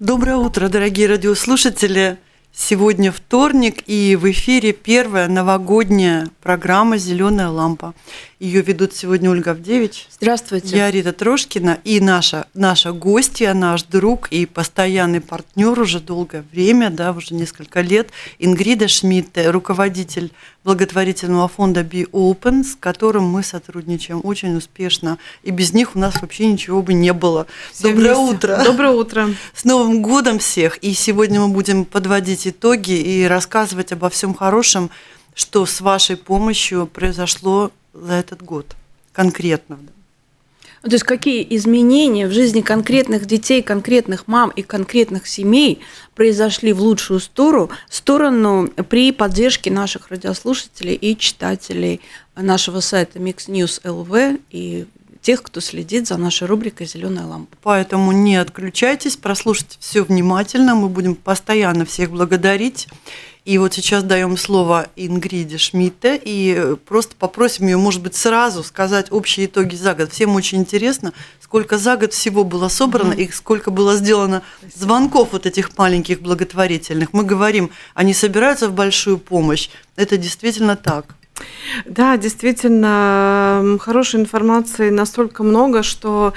Доброе утро, дорогие радиослушатели. Сегодня вторник, и в эфире первая новогодняя программа «Зеленая лампа». Ее ведут сегодня Ольга Авдевич. Здравствуйте. Я Рита Трошкина и наша, наша гостья, наш друг и постоянный партнер уже долгое время, да, уже несколько лет, Ингрида Шмидт, руководитель благотворительного фонда Be Open, с которым мы сотрудничаем очень успешно. И без них у нас вообще ничего бы не было. Все Доброе вместе. утро. Доброе утро. С Новым годом всех! И сегодня мы будем подводить итоги и рассказывать обо всем хорошем, что с вашей помощью произошло за этот год конкретно. То есть какие изменения в жизни конкретных детей, конкретных мам и конкретных семей произошли в лучшую сторону, сторону при поддержке наших радиослушателей и читателей нашего сайта Mix News LV и тех, кто следит за нашей рубрикой «Зеленая лампа». Поэтому не отключайтесь, прослушайте все внимательно, мы будем постоянно всех благодарить. И вот сейчас даем слово Ингриде Шмидте и просто попросим ее, может быть, сразу сказать общие итоги за год. Всем очень интересно, сколько за год всего было собрано mm-hmm. и сколько было сделано звонков вот этих маленьких благотворительных. Мы говорим, они собираются в большую помощь. Это действительно так. Да, действительно, хорошей информации настолько много, что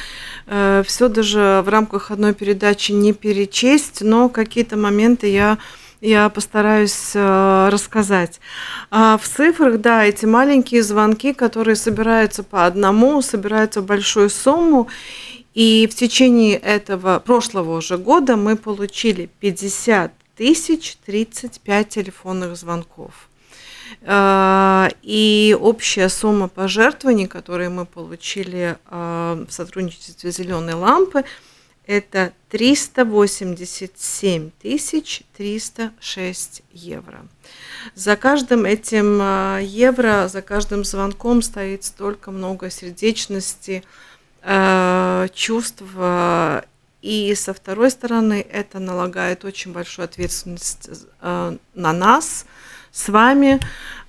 э, все даже в рамках одной передачи не перечесть, но какие-то моменты я я постараюсь э, рассказать. А в цифрах, да, эти маленькие звонки, которые собираются по одному, собираются большую сумму. И в течение этого прошлого уже года мы получили 50 тысяч 35 телефонных звонков. Э, и общая сумма пожертвований, которые мы получили э, в сотрудничестве «Зеленой лампы», это 387 тысяч 306 евро. За каждым этим евро, за каждым звонком стоит столько много сердечности, чувств. И со второй стороны, это налагает очень большую ответственность на нас, с вами,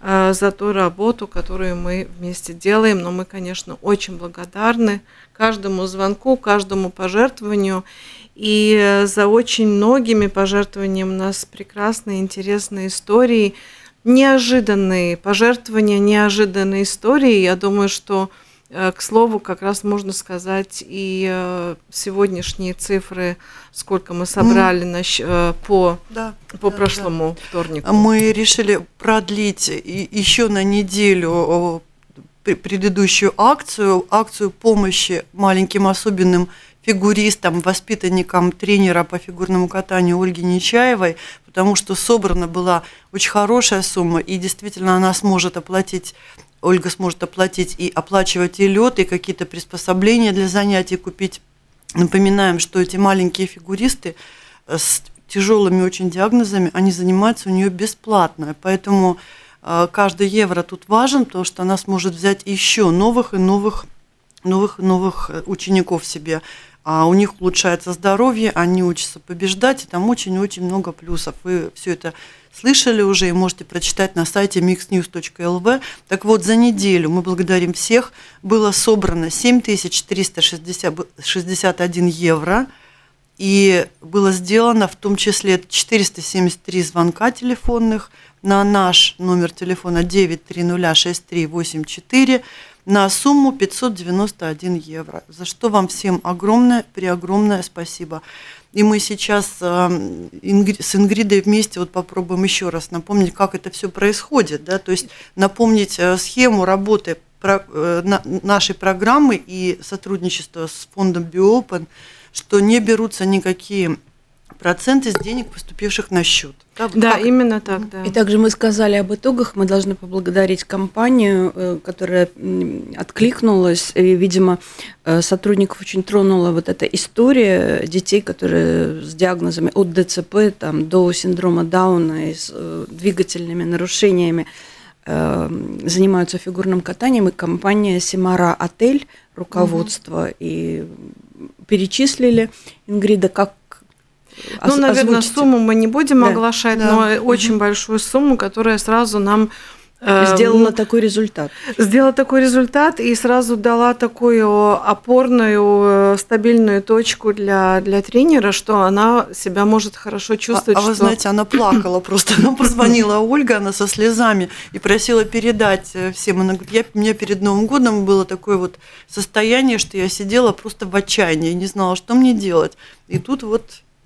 за ту работу, которую мы вместе делаем. Но мы, конечно, очень благодарны каждому звонку, каждому пожертвованию. И за очень многими пожертвованиями у нас прекрасные, интересные истории, неожиданные пожертвования, неожиданные истории. Я думаю, что, к слову, как раз можно сказать и сегоднешние цифры, сколько мы собрали mm. на, по, да, по да, прошлому да. вторнику. Мы решили продлить еще на неделю предыдущую акцию, акцию помощи маленьким особенным фигуристам, воспитанникам тренера по фигурному катанию Ольги Нечаевой, потому что собрана была очень хорошая сумма, и действительно она сможет оплатить Ольга сможет оплатить и оплачивать и лед, и какие-то приспособления для занятий купить. Напоминаем, что эти маленькие фигуристы с тяжелыми очень диагнозами, они занимаются у нее бесплатно. Поэтому каждый евро тут важен, потому что она сможет взять еще новых и новых, новых, новых учеников себе. А у них улучшается здоровье, они учатся побеждать, и там очень-очень много плюсов. Вы все это слышали уже и можете прочитать на сайте mixnews.lv. Так вот, за неделю мы благодарим всех. Было собрано 7361 евро. И было сделано в том числе 473 звонка телефонных на наш номер телефона 9306384 на сумму 591 евро, за что вам всем огромное, преогромное спасибо. И мы сейчас с Ингридой вместе вот попробуем еще раз напомнить, как это все происходит, да, то есть напомнить схему работы нашей программы и сотрудничества с фондом BioOpen, что не берутся никакие проценты с денег, поступивших на счет. Да, Да, как- именно так, да. И также мы сказали об итогах. Мы должны поблагодарить компанию, э, которая откликнулась. И, видимо, э, сотрудников очень тронула вот эта история детей, которые с диагнозами от ДЦП там, до синдрома Дауна и с э, двигательными нарушениями занимаются фигурным катанием. И компания Симара Отель, руководство, и перечислили. Ингрида, как Ну, наверное, озвучите? сумму мы не будем Да. оглашать, Да. но очень большую сумму, которая сразу нам э, сделала такой результат. сделала такой результат и сразу дала такую опорную, э, стабильную точку для, для тренера, что она себя может хорошо А, чувствовать. а вы что- знаете, она плакала просто. Она позвонила Ольга, она со слезами и просила передать э, всем. Она говорит, я, у меня перед Новым годом было такое вот состояние, что я сидела просто в отчаянии, не знала, что мне делать. И тут вот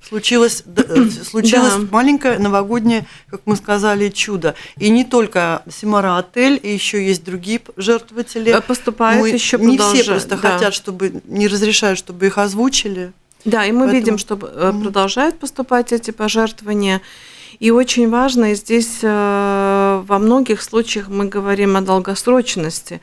случилось, э, случилось Да. маленькое новогоднее, как мы сказали, чудо. И не только Симара Отель, и еще есть другие жертвователи. Э, поступает Мы- еще Не все продолжает, просто да. хотят, чтобы не разрешают, чтобы их озвучили. Да, и мы Поэтому- видим, что э, продолжают поступать эти пожертвования. И очень важно, и здесь во многих случаях мы говорим о долгосрочности.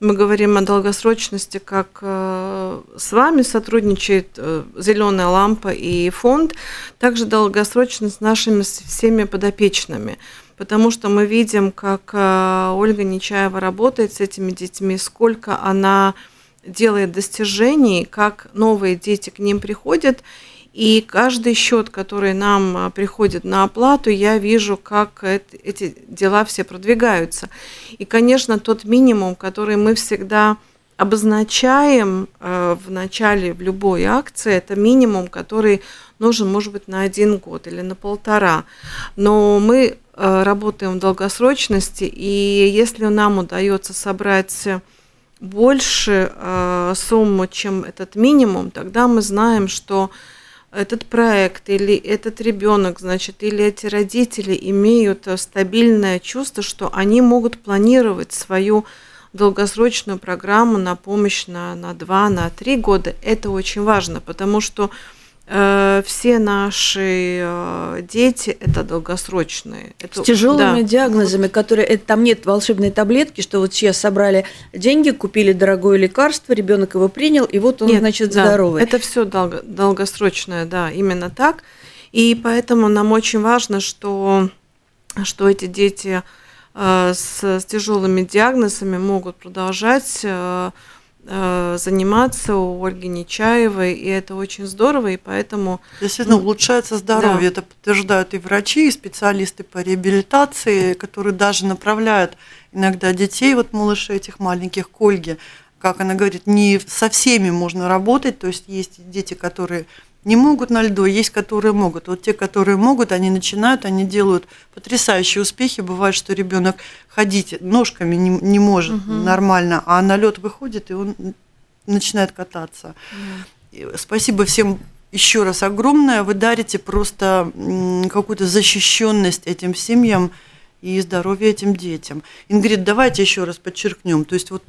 Мы говорим о долгосрочности, как э, с вами сотрудничает Зеленая лампа и фонд, также долгосрочность с нашими всеми подопечными. Потому что мы видим, как э, Ольга Нечаева работает с этими детьми, сколько она делает достижений, как новые дети к ним приходят. И каждый счет, который нам а, приходит на оплату, я вижу, как эт- эти дела все продвигаются. И, конечно, тот минимум, который мы всегда обозначаем э, в начале в любой акции, это минимум, который нужен, может быть, на один год или на полтора. Но мы э, работаем в долгосрочности, и если нам удается собрать больше э, сумму, чем этот минимум, тогда мы знаем, что этот проект или этот ребенок, значит, или эти родители имеют э, стабильное чувство, что они могут планировать свою долгосрочную программу на помощь на, на 2, на 3 года. Это очень важно, потому что все наши э, дети это долгосрочные. Это, С тяжелыми да. диагнозами, которые это, там нет волшебной таблетки, что вот сейчас собрали деньги, купили дорогое лекарство, ребенок его принял, и вот он, Нет, значит, да, здоровый. Это все долго, долгосрочное, да, именно так. И поэтому нам очень важно, что, что эти дети э, с, с тяжелыми диагнозами могут продолжать э, э, заниматься у Ольги Нечаевой, и это очень здорово, и поэтому... Действительно, ну, улучшается здоровье. да. Это подтверждают и врачи, и специалисты по реабилитации, которые даже направляют иногда детей, вот малышей этих маленьких, к Ольге. Как она говорит, не со всеми можно работать, то есть есть дети, которые не могут на льду, есть, которые могут. Вот те, которые могут, они начинают, они делают потрясающие успехи. Бывает, что ребенок ходить ножками не, не может Мгм. нормально, а на лед выходит, и он начинает кататься. И Спасибо всем еще раз огромное. Вы дарите просто какую-то защищенность этим семьям и здоровье этим детям. Ингрид, давайте еще раз подчеркнем. То есть вот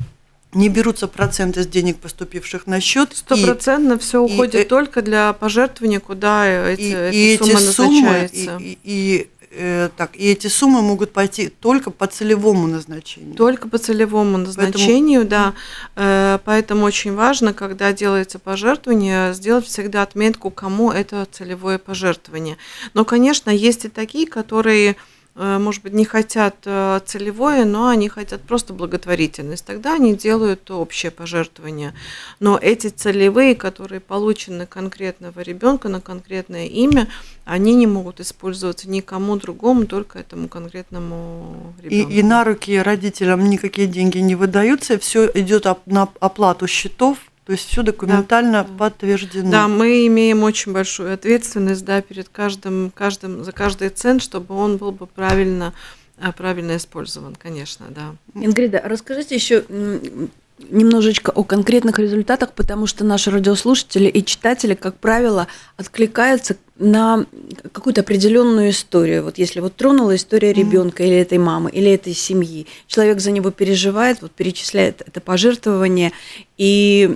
не берутся проценты с денег, поступивших на счет. Стопроцентно все и- уходит э, только для пожертвования, куда эти, и, эта и сумма эти суммы, назначается. и, и- и, э, так, и эти суммы могут пойти только по целевому назначению. Только по целевому назначению, да. Э, Поэтому очень важно, когда делается пожертвование, сделать всегда отметку, кому это целевое пожертвование. Но, конечно, есть и такие, которые, э, может быть, не хотят э, целевое, но они хотят просто благотворительность. Тогда они делают общее пожертвование. Но эти целевые, которые получены конкретного ребенка на конкретное имя, они не могут использоваться никому другому, только этому конкретному И, ребенку. и на руки родителям никакие деньги не выдаются, все идет на оплату счетов, то есть все документально подтверждено. Да, мы имеем очень большую ответственность да, перед каждым, каждым, за каждый цент, чтобы он был бы правильно, а, правильно использован, конечно, да. Ингрида, расскажите еще немножечко о конкретных результатах, потому что наши радиослушатели и читатели, как правило, откликаются на какую-то определенную историю. Вот если вот тронула история ребенка или этой мамы, или этой семьи, человек за него переживает, вот перечисляет это пожертвование, и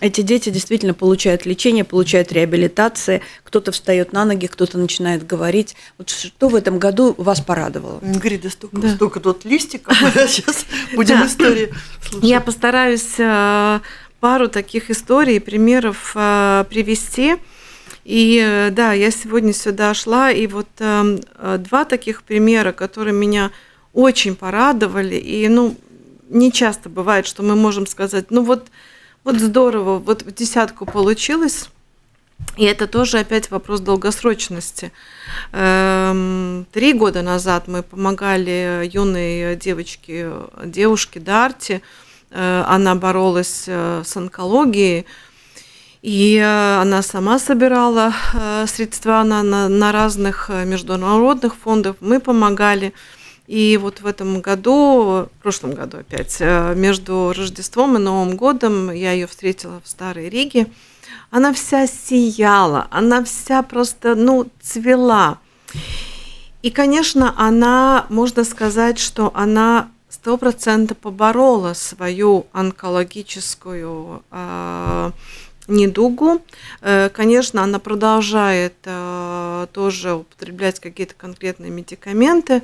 эти дети действительно получают лечение, получают реабилитации, кто-то встает на ноги, кто-то начинает говорить. Вот что в этом году вас порадовало? Ингрида, столько, да. столько тут листиков, сейчас будем истории слушать. Я постараюсь э, пару таких историй, примеров э, привести. И э, да, я сегодня сюда шла, и вот э, э, два таких примера, которые меня очень порадовали, и ну, не часто бывает, что мы можем сказать, ну вот, вот здорово, вот в десятку получилось, и это тоже опять вопрос долгосрочности. Эм, три года назад мы помогали юной девочке, девушке Дарте, она боролась с онкологией, и э, она сама собирала э, средства на, на, на разных э, международных фондах. Мы помогали. И вот в этом году, в прошлом году опять, между Рождеством и Новым годом я ее встретила в Старой Риге. Она вся сияла, она вся просто, ну, цвела. И, конечно, она, можно сказать, что она сто процентов поборола свою онкологическую э, недугу. Э, конечно, она продолжает э, тоже употреблять какие-то конкретные медикаменты.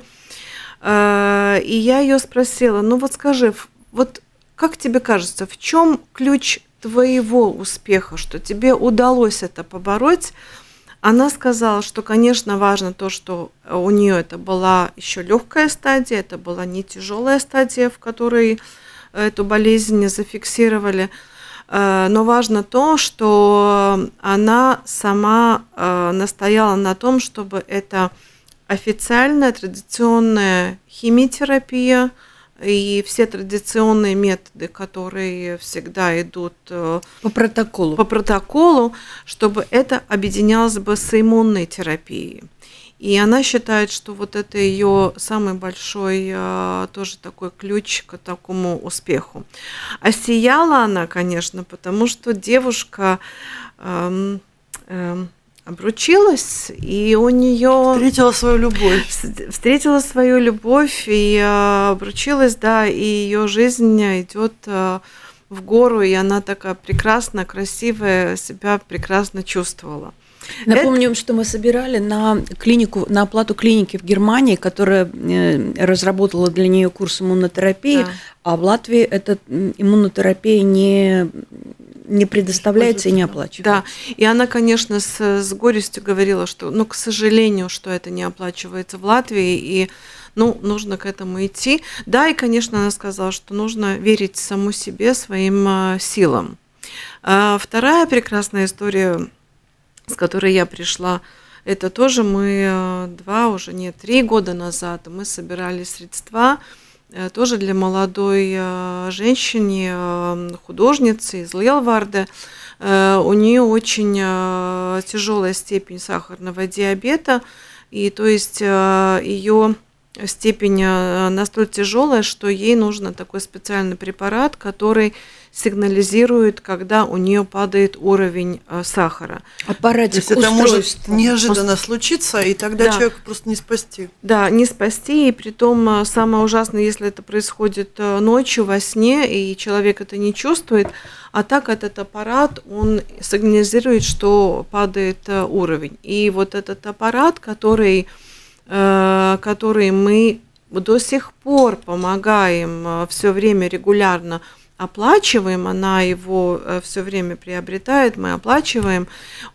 Э, и я ее спросила, ну вот скажи, вот как тебе кажется, в чем ключ твоего успеха, что тебе удалось это побороть? Она сказала, что, конечно, важно то, что у нее это была еще легкая стадия, это была не тяжелая стадия, в которой эту болезнь зафиксировали. Э, но важно то, что она сама э, настояла на том, чтобы это официальная традиционная химиотерапия и все традиционные методы, которые всегда идут э, по протоколу, по протоколу чтобы это объединялось бы с иммунной терапией. И она считает, что вот это ее самый большой а, тоже такой ключ к такому успеху. А сияла она, конечно, потому что девушка эм, эм, обручилась, и у нее... Встретила свою любовь. Встретила свою любовь и э, обручилась, да, и ее жизнь идет э, в гору, и она такая прекрасная, красивая, себя прекрасно чувствовала. Напомним, это... что мы собирали на клинику, на оплату клиники в Германии, которая э, разработала для нее курс иммунотерапии, да. а в Латвии эта иммунотерапия не не предоставляется и не оплачивается. Да, и она, конечно, с, с горестью говорила, что, ну, к сожалению, что это не оплачивается в Латвии, и, ну, нужно к этому идти. Да, и, конечно, она сказала, что нужно верить саму себе, своим э, силам. А вторая прекрасная история с которой я пришла, это тоже мы э, два, уже не три года назад, мы собирали средства э, тоже для молодой э, женщины, художницы из Лелварда. У нее очень тяжелая степень сахарного диабета, и то есть ее степень настолько тяжелая, что ей нужен такой специальный препарат, который сигнализирует, когда у нее падает уровень э, сахара. Аппаратик, То есть это может неожиданно случиться, и тогда да. человек просто не спасти. Да, не спасти, и при том э, самое ужасное, если это происходит э, ночью во сне, и человек это не чувствует, а так этот аппарат, он сигнализирует, что падает уровень. И вот этот аппарат, который, который мы до сих пор помогаем все время регулярно оплачиваем, она его э, все время приобретает, мы оплачиваем,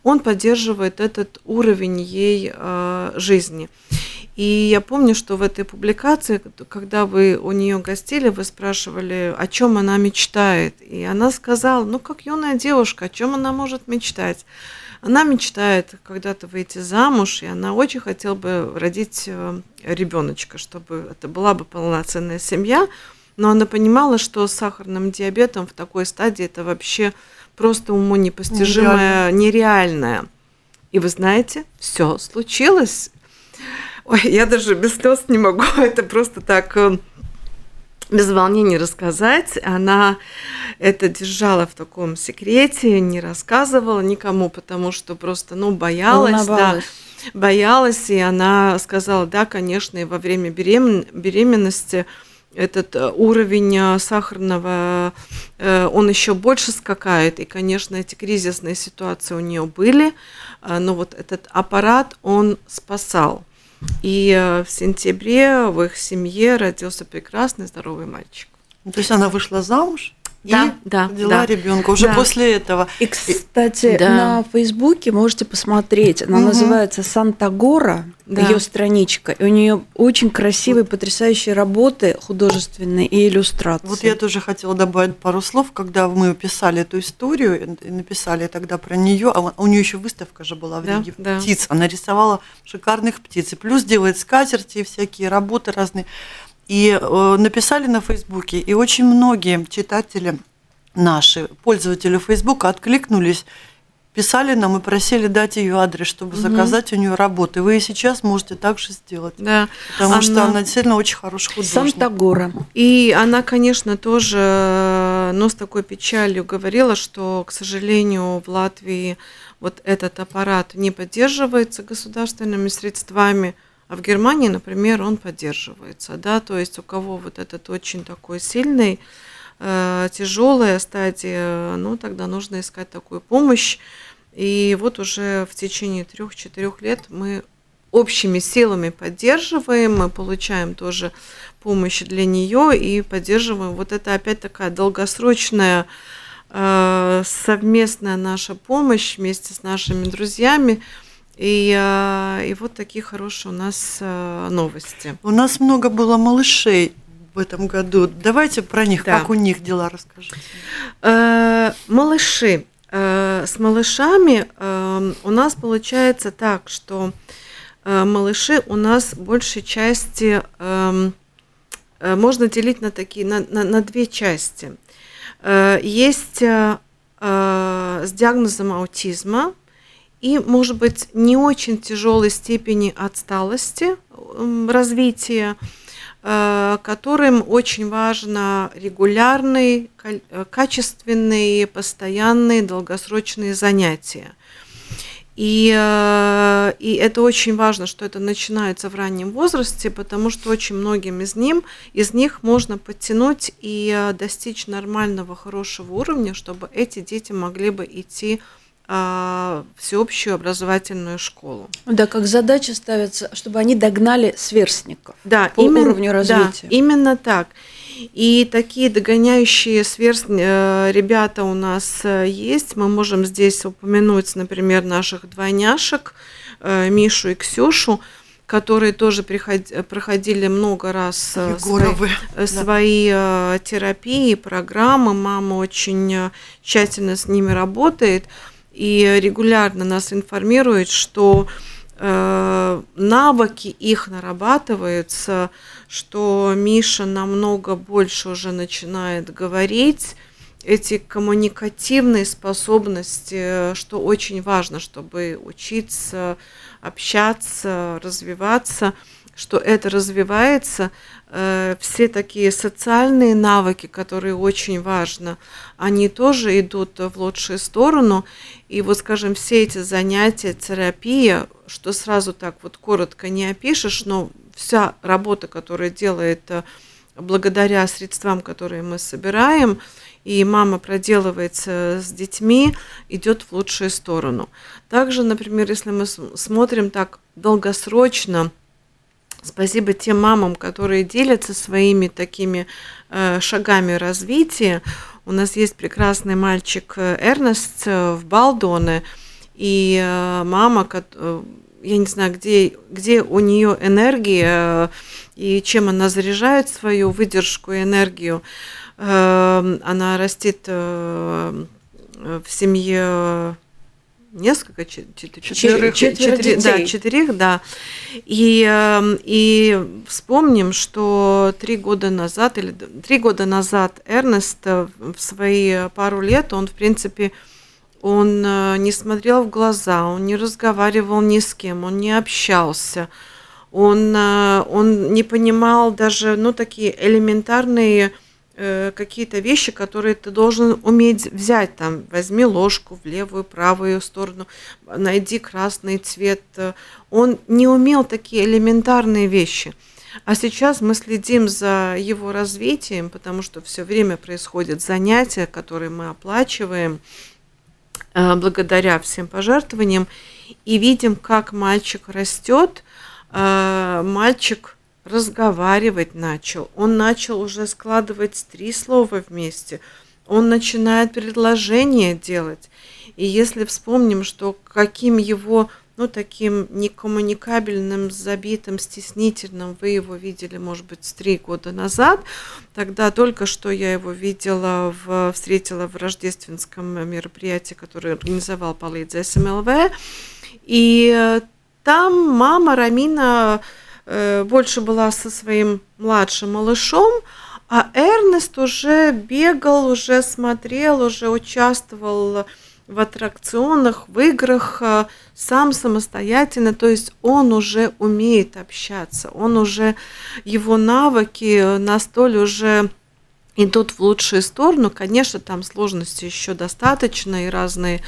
он поддерживает этот уровень ей э, жизни. И я помню, что в этой публикации, когда вы у нее гостили, вы спрашивали, о чем она мечтает. И она сказала, ну как юная девушка, о чем она может мечтать? Она мечтает когда-то выйти замуж, и она очень хотела бы родить э, ребеночка, чтобы это была бы полноценная семья но она понимала, что с сахарным диабетом в такой стадии это вообще просто уму непостижимое, нереально. нереальное. И вы знаете, все случилось. Ой, я даже без слез не могу, это просто так э, без волнения рассказать. Она это держала в таком секрете, не рассказывала никому, потому что просто, ну, боялась, да, боялась, и она сказала, да, конечно, и во время беремен... беременности этот э, уровень э, сахарного, э, он еще больше скакает, и, конечно, эти кризисные ситуации у нее были, но вот этот аппарат, он спасал. И в сентябре в их семье родился прекрасный здоровый мальчик. Ну, то есть она вышла замуж? Да, и да, родила да. ребенка уже Да. после этого. И, кстати, Да. на Фейсбуке можете посмотреть. Она Мгм. называется Санта Гора, Да. ее страничка. И у нее очень красивые, потрясающие работы художественные и иллюстрации. Вот я тоже хотела добавить пару слов, когда мы писали эту историю и написали тогда про нее, а у нее еще выставка же была в Да, Риге да. птиц. Она рисовала шикарных птиц и плюс делает скатерти всякие работы разные. И э, написали на Фейсбуке, и очень многие читатели наши, пользователи Фейсбука, откликнулись, писали нам и просили дать ее адрес, чтобы Мгм. заказать у нее работы. Вы и сейчас можете так же сделать. Да. Потому что Она- она действительно очень хороший художник. Санта Гора. И она, конечно, тоже, но с такой печалью говорила, что, к сожалению, в Латвии вот этот аппарат не поддерживается государственными средствами, а в Германии, например, он поддерживается, да, то есть у кого вот этот очень такой сильный, э, тяжелая стадия, ну, тогда нужно искать такую помощь. И вот уже в течение трех-четырех лет мы общими силами поддерживаем, мы получаем тоже помощь для нее и поддерживаем. Вот это опять такая долгосрочная э, совместная наша помощь вместе с нашими друзьями. И, э, и вот такие хорошие у нас э, новости. У нас много было малышей в этом году. Давайте про них, Да. как у них дела расскажите. Э, малыши. С малышами у нас получается так, что малыши у нас большей части эм, можно делить на такие на, на, на две части. Есть с диагнозом аутизма и, может быть, не очень тяжелой степени отсталости развития, э, которым очень важно регулярный, каль- э, качественные, постоянные, долгосрочные занятия. И, э, и это очень важно, что это начинается в раннем возрасте, потому что очень многим из, ним, из них можно подтянуть и достичь нормального, хорошего уровня, чтобы эти дети могли бы идти всеобщую образовательную школу. Да, как задача ставится, чтобы они догнали сверстников Да, по именно, уровню да, развития. именно так. И такие догоняющие сверст э, ребята у нас э, есть. Мы можем здесь упомянуть, например, наших двойняшек э, Мишу и Ксюшу, которые тоже приход- проходили много раз свои, э, свои терапии, программы. Мама очень тщательно с ними работает и регулярно нас информирует, что э, навыки их нарабатываются, что Миша намного больше уже начинает говорить, эти коммуникативные способности, что очень важно, чтобы учиться, общаться, развиваться, что это развивается. Э, Все такие социальные навыки, которые очень важно, они тоже идут в лучшую сторону. И вот, скажем, все эти занятия, терапия, что сразу так вот коротко не опишешь, но вся работа, которая делает э, благодаря средствам, которые мы собираем, и мама проделывается с детьми, идет в лучшую сторону. Также, например, если мы смотрим так долгосрочно, спасибо тем мамам, которые делятся своими такими э, шагами развития. У нас есть прекрасный мальчик э, Эрнест э, в Балдоне, и э, мама, э, я не знаю, где, где у нее энергия и чем она заряжает свою выдержку и энергию. Она растит в семье несколько, че- чет- Четверых- четверо четыре- да, четырех, да. И, э, и вспомним, что три года назад, или три года назад Эрнест э, в свои пару лет, он, в принципе, он э, не смотрел в глаза, он не разговаривал ни с кем, он не общался. Он, он не понимал даже, ну, такие элементарные какие-то вещи, которые ты должен уметь взять. Там, возьми ложку в левую, правую сторону, найди красный цвет. Он не умел такие элементарные вещи. А сейчас мы следим за его развитием, потому что все время происходят занятия, которые мы оплачиваем э, благодаря всем пожертвованиям, и видим, как мальчик растет, э, мальчик разговаривать начал, он начал уже складывать три слова вместе, он начинает предложения делать. И если вспомним, что каким его ну, таким некоммуникабельным, забитым, стеснительным. Вы его видели, может быть, три года назад. Тогда только что я его видела, в, встретила в рождественском мероприятии, которое организовал Полидзе СМЛВ. И э, там мама Рамина больше была со своим младшим малышом, а Эрнест уже бегал, уже смотрел, уже участвовал в аттракционах, в играх э, сам самостоятельно, то есть он уже умеет общаться, он уже, его навыки настолько уже идут в лучшую сторону. Конечно, там сложности еще достаточно, и разные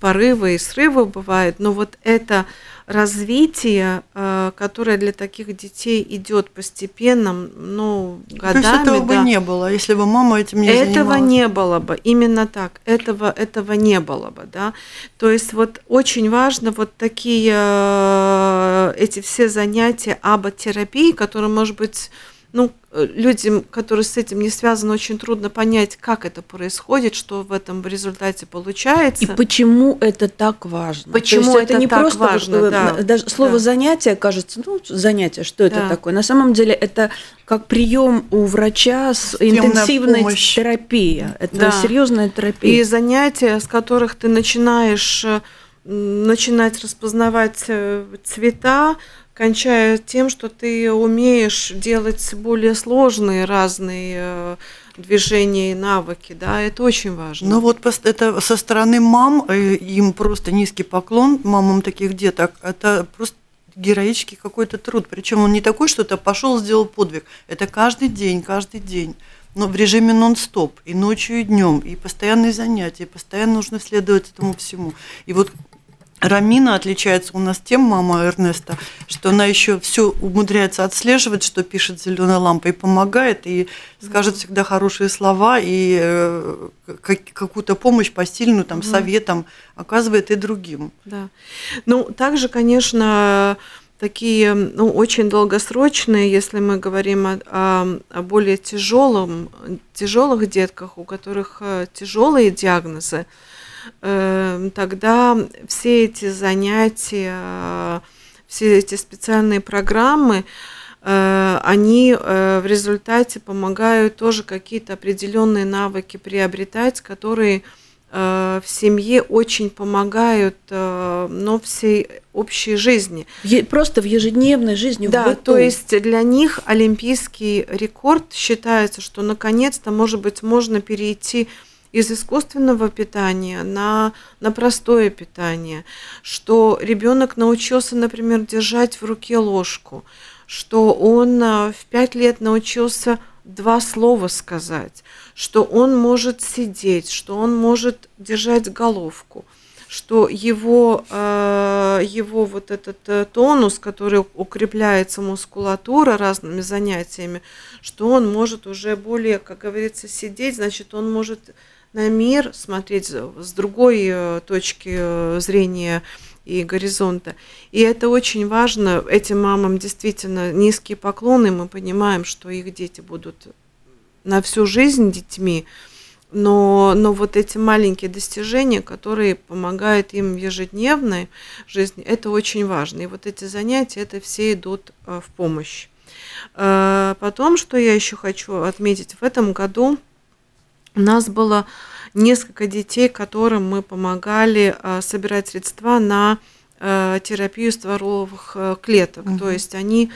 порывы и срывы бывают, но вот это развитие, э, которое для таких детей идет постепенно, ну, годами. То есть этого да. бы не было, если бы мама этим не этого занималась. Этого не было бы, именно так, этого, этого не было бы, да. То есть вот очень важно вот такие, э, эти все занятия аботерапии, которые, может быть, ну, э, людям, которые с этим не связаны, очень трудно понять, как это происходит, что в этом в результате получается. И почему это так важно. Почему это, это не так просто важно, вот, да. Даже слово да. занятие кажется, ну, занятие, что да. это такое? На самом деле это как прием у врача с Системная интенсивной помощь. терапией. Это Да. серьезная терапия. И занятия, с которых ты начинаешь э, начинать распознавать э, цвета, кончая тем, что ты умеешь делать более сложные разные э, движения и навыки, да, это очень важно. Ну вот это со стороны мам, э, им просто низкий поклон, мамам таких деток, это просто героический какой-то труд. Причем он не такой, что ты пошел, сделал подвиг. Это каждый день, каждый день. Но в режиме нон-стоп, и ночью, и днем, и постоянные занятия, постоянно нужно следовать этому всему. И вот Рамина отличается у нас тем, мама Эрнеста, что она еще все умудряется отслеживать, что пишет зеленая лампа, и помогает, и скажет всегда хорошие слова, и э, как, какую-то помощь посильную, там, советом оказывает и другим. Да. Ну, также, конечно, такие ну, очень долгосрочные, если мы говорим о, о- о более тяжелом, тяжелых детках, у которых э, тяжелые диагнозы, тогда все эти занятия, все эти специальные программы, э, они э, в результате помогают тоже какие-то определенные навыки приобретать, которые э, в семье очень помогают, но всей общей жизни. Просто в ежедневной жизни. в Да, быту. то есть для них олимпийский рекорд считается, что наконец-то, может быть, можно перейти из искусственного питания на, на простое питание, что ребенок научился, например, держать в руке ложку, что он а, в пять лет научился два слова сказать, что он может сидеть, что он может держать головку, что его, э, его вот этот э, тонус, который укрепляется мускулатура разными занятиями, что он может уже более, как говорится, сидеть, значит, он может на мир смотреть с другой э, точки э, зрения и горизонта. И это очень важно. Этим мамам действительно низкие поклоны. Мы понимаем, что их дети будут на всю жизнь детьми, но, но вот эти маленькие достижения, которые помогают им в ежедневной жизни, это очень важно. И вот эти занятия, это все идут э, в помощь. Потом, что я еще хочу отметить, в этом году у нас было несколько детей, которым мы помогали э, собирать средства на э, терапию стволовых э, клеток. Мгм. То есть они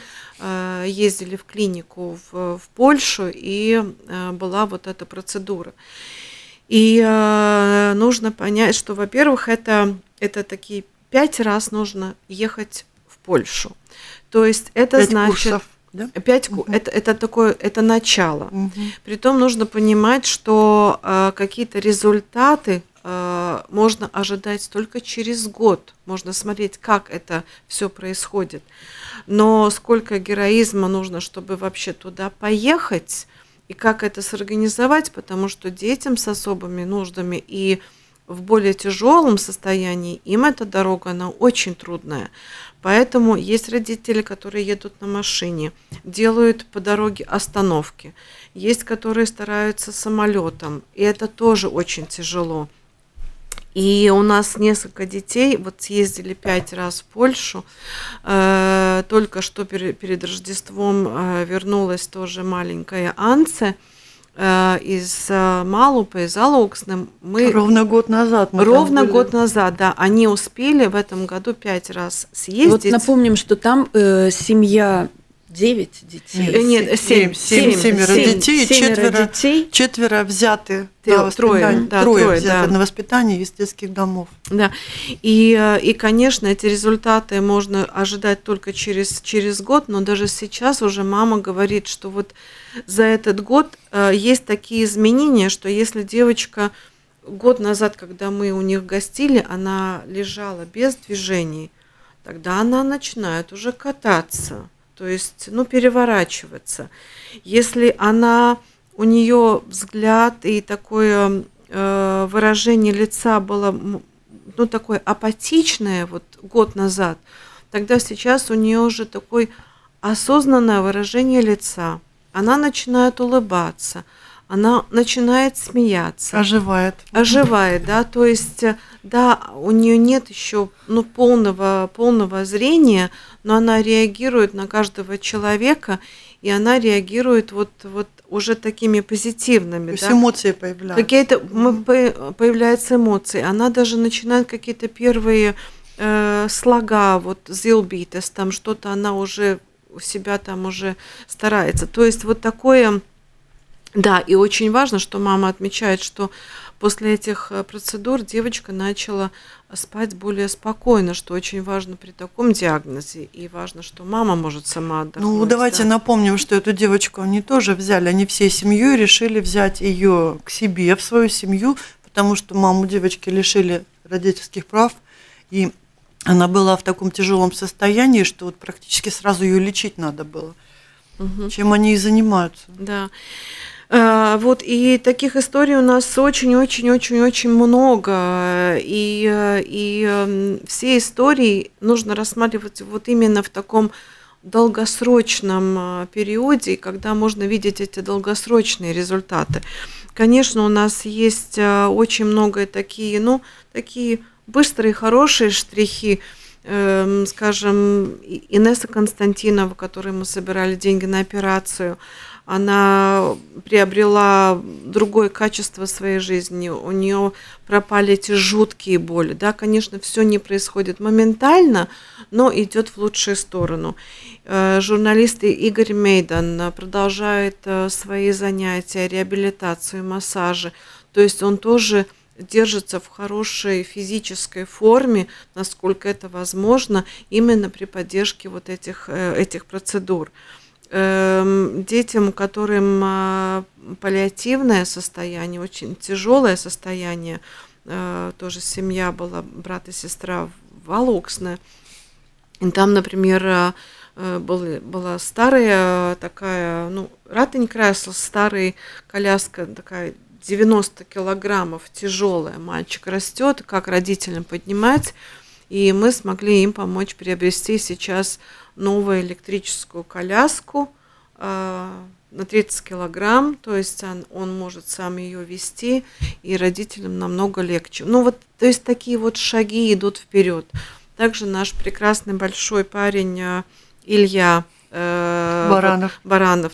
ездили в клинику в, в Польшу, и была вот эта процедура. И нужно понять, что, во-первых, это, это такие пять раз нужно ехать в Польшу. То есть это Пять значит курсов, да? пять ку- это это такое это начало. Мгм. Притом нужно понимать, что э, какие-то результаты э, можно ожидать только через год. Можно смотреть, как это все происходит. Но сколько героизма нужно, чтобы вообще туда поехать, и как это сорганизовать, потому что детям с особыми нуждами и в более тяжелом состоянии им эта дорога, она очень трудная. Поэтому есть родители, которые едут на машине, делают по дороге остановки. Есть, которые стараются самолетом, и это тоже очень тяжело. И у нас несколько детей, вот съездили пять раз в Польшу, э, только что пере- перед Рождеством э, вернулась тоже маленькая Анце э, из э, Малупы, из Алуксны. Мы Ровно год назад. мы ровно год назад, да, они успели в этом году пять раз Вот съездить. напомним, что там э, семья 9 детей. Э, нет, семь, семь, семь, семеро семь, детей, четверо, детей. четверо взяты на воспитание, трое, да, трое трое, взяты да. на воспитание из детских домов. Да, и, э, и, конечно, эти результаты можно ожидать только через, через год, но даже сейчас уже мама говорит, что вот за этот год э, есть такие изменения, что если девочка год назад, когда мы у них гостили, она лежала без движений, тогда она начинает уже кататься, то есть, ну, переворачиваться. Если она, у нее взгляд и такое э, выражение лица было, ну, такое апатичное вот год назад, тогда сейчас у нее уже такое осознанное выражение лица. Она начинает улыбаться, она начинает смеяться Оживает. оживает, да, то есть, э, да, у нее нет еще ну, полного, полного зрения, но она реагирует на каждого человека, и она реагирует вот, вот уже такими позитивными, То есть да. эмоции появляются. Какие-то появляются эмоции, она даже начинает какие-то первые э, слога, вот зилбитес, там что-то она уже у себя там уже старается. То есть вот такое, да, и очень важно, что мама отмечает, что после этих э, процедур девочка начала спать более спокойно, что очень важно при таком диагнозе, и важно, что мама может сама отдохнуть. Ну, давайте да. напомним, что эту девочку они тоже взяли, они всей семьей решили взять ее к себе, в свою семью, потому что маму девочки лишили родительских прав, и она была в таком тяжелом состоянии, что вот практически сразу ее лечить надо было. Мгм. Чем они и занимаются. Да. А, Вот, и таких историй у нас очень-очень-очень-очень много. И, э, и эм, все истории нужно рассматривать вот именно в таком долгосрочном а, периоде, когда можно видеть эти долгосрочные результаты. Конечно, у нас есть а, очень много такие, ну, такие быстрые, хорошие штрихи, скажем, И- Инесса Константинова, которой мы собирали деньги на операцию, она приобрела другое качество своей жизни, у нее пропали эти жуткие боли. Да, конечно, все не происходит моментально, но идет в лучшую сторону. Э, Журналист Игорь Мейдан э, продолжает э, свои занятия, реабилитацию, массажи. То есть он тоже держится в хорошей физической форме, насколько это возможно, именно при поддержке вот этих, э, этих процедур. Эм, Детям, у которым а, паллиативное состояние, очень тяжелое состояние, э, тоже семья была, брат и сестра в Алуксне, и там, например, э, были- была старая такая, ну, Ратенькресл, старая коляска, такая 90 килограммов, тяжелая, мальчик растет, как родителям поднимать, и мы смогли им помочь приобрести сейчас новую электрическую коляску а, на 30 килограмм, то есть он, он может сам ее вести, и родителям намного легче. Ну вот, то есть такие вот шаги идут вперед. Также наш прекрасный большой парень а, Илья э, Баранов. Баранов,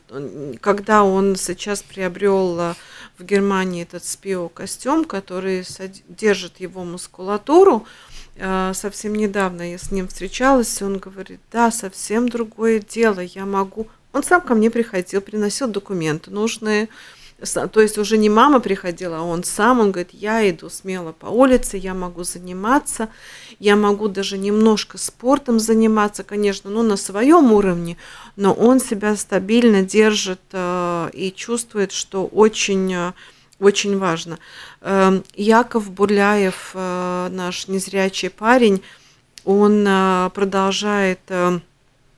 когда он сейчас приобрел а, в Германии этот спио-костюм, который держит его мускулатуру, а, совсем недавно я с ним встречалась, и он говорит, да, совсем другое дело, я могу... Он сам ко мне приходил, приносил документы нужные, то есть уже не мама приходила, а он сам, он говорит, я иду смело по улице, я могу заниматься, я могу даже немножко спортом заниматься, конечно, ну, на своем уровне, но он себя стабильно держит э, и чувствует, что очень, э, очень важно. Э, Яков Бурляев, э, наш незрячий парень, он продолжает,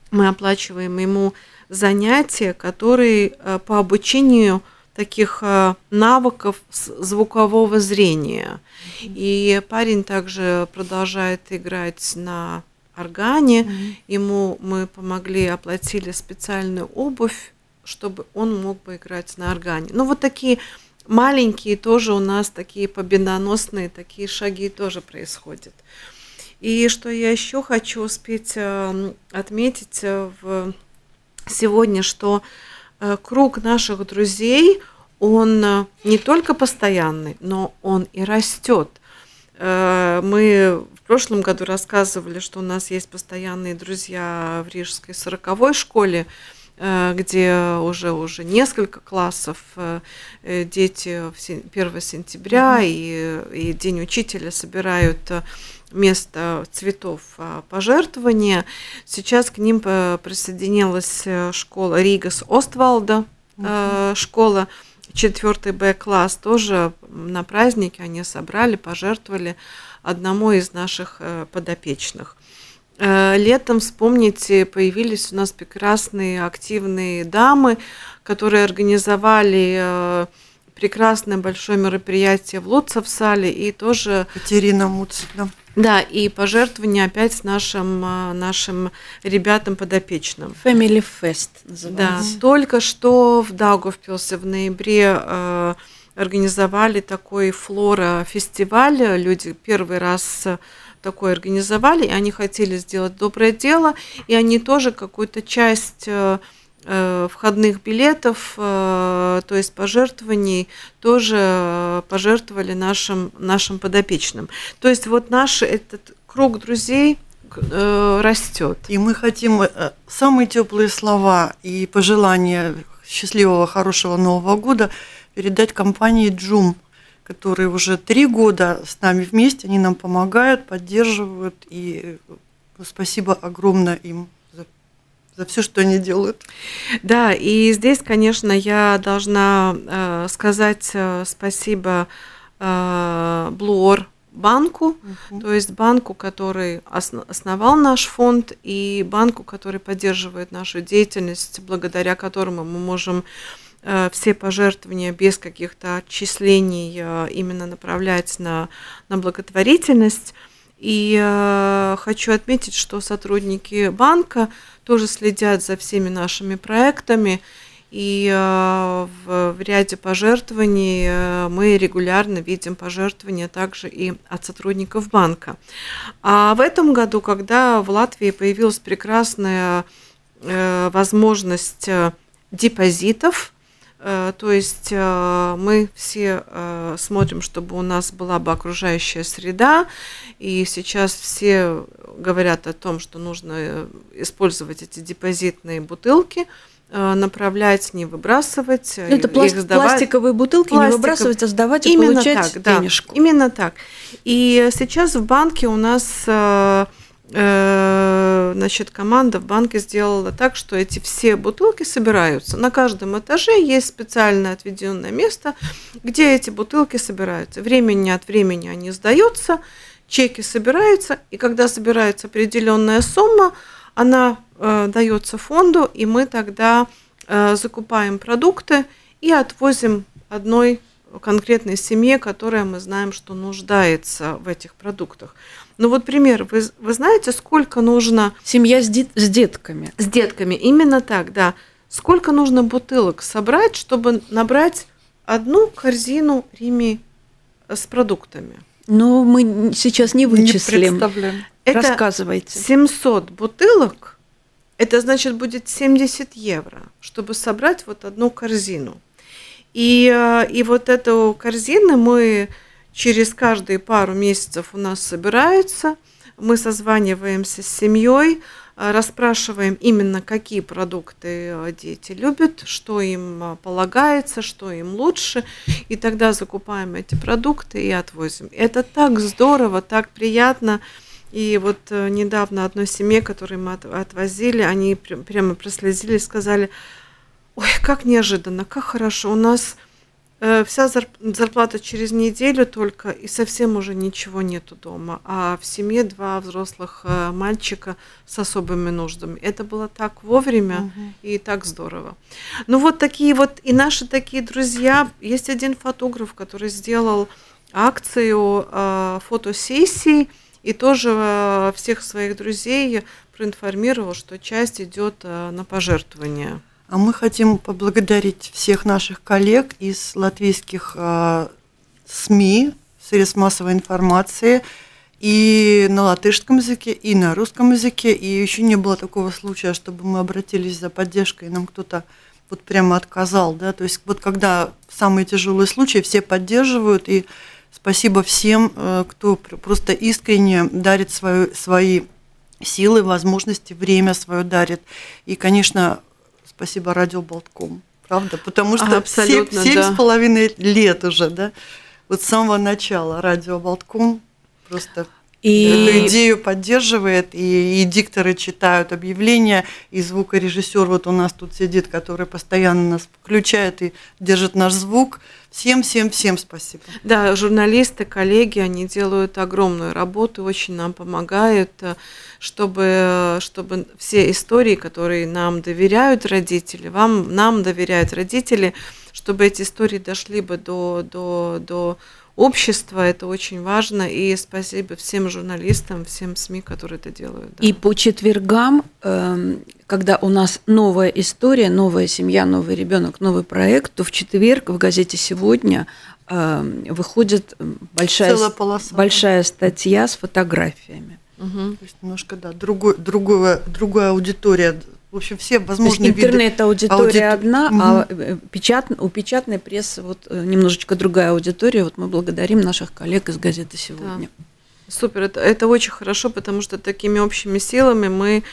мы оплачиваем ему занятия, которые по обучению таких э, навыков звукового зрения. И парень также продолжает играть на органе. Ему мы помогли, оплатили специальную обувь, чтобы он мог бы играть на органе. Ну, вот такие маленькие тоже у нас такие победоносные, такие шаги тоже происходят. И что я еще хочу успеть э, отметить в сегодня, что Э, круг наших друзей, он э, не только постоянный, но он и растет. Э, мы в прошлом году рассказывали, что у нас есть постоянные друзья в Рижской сороковой школе, где уже уже несколько классов дети 1 сентября и, и День учителя собирают место цветов а, пожертвования. Сейчас к ним присоединилась э, школа Ригас Оствалда, угу. школа 4 Б класс тоже на празднике они собрали, пожертвовали одному из наших э, подопечных. Летом, вспомните, появились у нас прекрасные активные дамы, которые организовали прекрасное большое мероприятие в Луцев-сале и тоже... Катерина Муцина. Да, и пожертвование опять нашим, а, нашим ребятам подопечным. Family Fest называется. Да, только что в Даугавпилсе в ноябре э, организовали такой флора-фестиваль. Люди первый раз такой организовали, и они хотели сделать доброе дело, и они тоже какую-то часть входных билетов, э, то есть пожертвований, тоже пожертвовали нашим, нашим подопечным. То есть вот наш этот круг друзей э, растет. И мы хотим самые теплые слова и пожелания счастливого, хорошего Нового года передать компании Джум, которые уже три года с нами вместе, они нам помогают, поддерживают, и спасибо огромное им за все, что они делают. Да, и здесь, конечно, я должна э, сказать э, спасибо э, Блуор банку, uh-huh. то есть банку, который основал наш фонд, и банку, который поддерживает нашу деятельность, благодаря которому мы можем э, все пожертвования без каких-то отчислений э, именно направлять на, на благотворительность. И э, хочу отметить, что сотрудники банка тоже следят за всеми нашими проектами. И э, в, ряде пожертвований э, мы регулярно видим пожертвования также и от сотрудников банка. А в этом году, когда в Латвии появилась прекрасная э, возможность депозитов, то есть э, мы все э, смотрим, чтобы у нас была бы окружающая среда, и сейчас все говорят о том, что нужно использовать эти депозитные бутылки, направлять, не выбрасывать. Это пласт, их сдавать. пластиковые бутылки Пластиков. не выбрасывать, а сдавать и Именно получать так, денежку. Да, именно так. И сейчас в банке у нас Э, значит, команда в банке сделала так, что эти все бутылки собираются. На каждом этаже есть специально отведенное место, где эти бутылки собираются. Времени от времени они сдаются, чеки собираются, и когда собирается определенная сумма, она э, дается фонду, и мы тогда э, закупаем продукты и отвозим одной конкретной семье, которая мы знаем, что нуждается в этих продуктах. Ну вот пример, вы, вы знаете, сколько нужно... Семья с, дет, с детками. С детками, именно так, да. Сколько нужно бутылок собрать, чтобы набрать одну корзину Рими с продуктами? Ну, мы сейчас не вычислим. Не представляем. Это Рассказывайте. 700 бутылок, это значит будет 70 евро, чтобы собрать вот одну корзину. И, э, и вот эту корзину мы через каждые пару месяцев у нас собираются, мы созваниваемся с семьей, расспрашиваем именно, какие продукты дети любят, что им полагается, что им лучше, и тогда закупаем эти продукты и отвозим. Это так здорово, так приятно. И вот недавно одной семье, которую мы отвозили, они прямо прослезились, сказали, ой, как неожиданно, как хорошо, у нас Э, вся зарплата через неделю только, и совсем уже ничего нету дома. А в семье два взрослых э, мальчика с особыми нуждами. Это было так вовремя угу. и так здорово. Ну вот такие вот, и наши такие друзья. Есть один фотограф, который сделал акцию э, фотосессий, и тоже э, всех своих друзей проинформировал, что часть идет э, на пожертвование. А мы хотим поблагодарить всех наших коллег из латвийских э, СМИ, средств массовой информации, и на латышском языке, и на русском языке. И еще не было такого случая, чтобы мы обратились за поддержкой, и нам кто-то вот прямо отказал. Да? То есть вот когда самые тяжелые случаи, все поддерживают, и спасибо всем, э, кто просто искренне дарит свою, свои силы, возможности, время свое дарит. И, конечно, Спасибо Радио Болтком. Правда? Потому что Абсолютно, семь с половиной лет уже, да? Вот с самого начала Радио Болтком просто и... Эту идею поддерживает, и, и дикторы читают объявления, и звукорежиссер вот у нас тут сидит, который постоянно нас включает и держит наш звук. Всем, всем, всем спасибо. Да, журналисты, коллеги, они делают огромную работу, очень нам помогают, э, чтобы, чтобы все истории, которые нам доверяют родители, вам, нам доверяют родители, чтобы эти истории дошли бы до, до, до общества, это очень важно, и спасибо всем журналистам, всем СМИ, которые это делают. Да. И по четвергам, эм, когда у нас новая история, новая семья, новый ребенок, новый проект, то в четверг в газете «Сегодня» эм, выходит большая, большая статья с фотографиями. Угу. То есть немножко, да, другой, другое, другая аудитория в общем, все возможные виды. интернет-аудитория ауди... одна, угу. а э, печат... у печатной прессы вот э, немножечко другая аудитория. Вот мы благодарим наших коллег из газеты сегодня. Да. Супер, это, это очень хорошо, потому что такими общими силами мы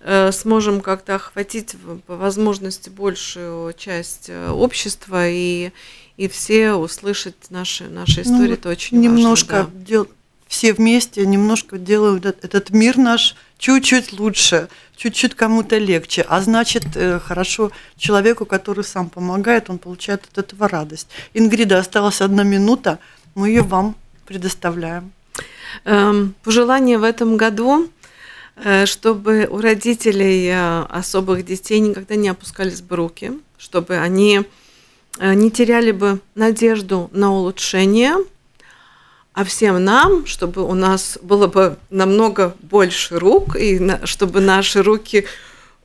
э, сможем как-то охватить по возможности большую часть э, общества и, и все услышать наши, наши ну, истории. Ну, это очень немножко важно. Да. Дел... Все вместе немножко делают этот мир наш чуть-чуть лучше, чуть-чуть кому-то легче, а значит, э, хорошо человеку, который сам помогает, он получает от этого радость. Ингрида, осталась одна минута, мы ее вам предоставляем. Эм, пожелание в этом году, э, чтобы у родителей э, особых детей никогда не опускались бы руки, чтобы они не теряли бы надежду на улучшение – а всем нам, чтобы у нас было бы намного больше рук, и на, чтобы наши руки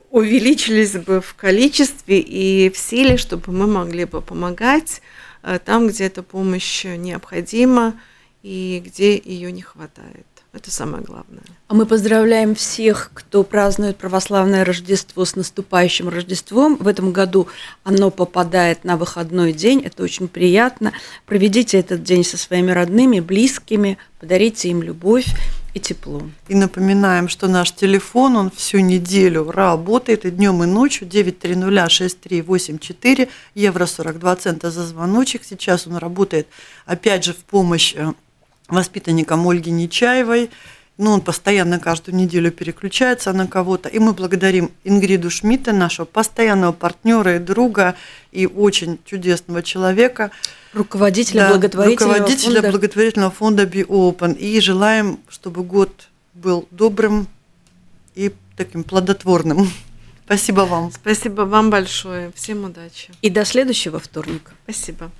увеличились бы в количестве и в силе, чтобы мы могли бы помогать э, там, где эта помощь необходима и где ее не хватает. Это самое главное. А мы поздравляем всех, кто празднует православное Рождество с наступающим Рождеством. В этом году оно попадает на выходной день. Это очень приятно. Проведите этот день со своими родными, близкими, подарите им любовь и тепло. И напоминаем, что наш телефон, он всю неделю работает и днем, и ночью 9306384, евро 42 цента за звоночек. Сейчас он работает, опять же, в помощь э, воспитанником Ольги Нечаевой. Ну, он постоянно каждую неделю переключается на кого-то. И мы благодарим Ингриду Шмидта, нашего постоянного партнера и друга, и очень чудесного человека. Руководителя да, благотворительного руководителя фонда. благотворительного фонда BeOpen. И желаем, чтобы год был добрым и таким плодотворным. Спасибо вам. Спасибо вам большое. Всем удачи. И до следующего вторника. Спасибо.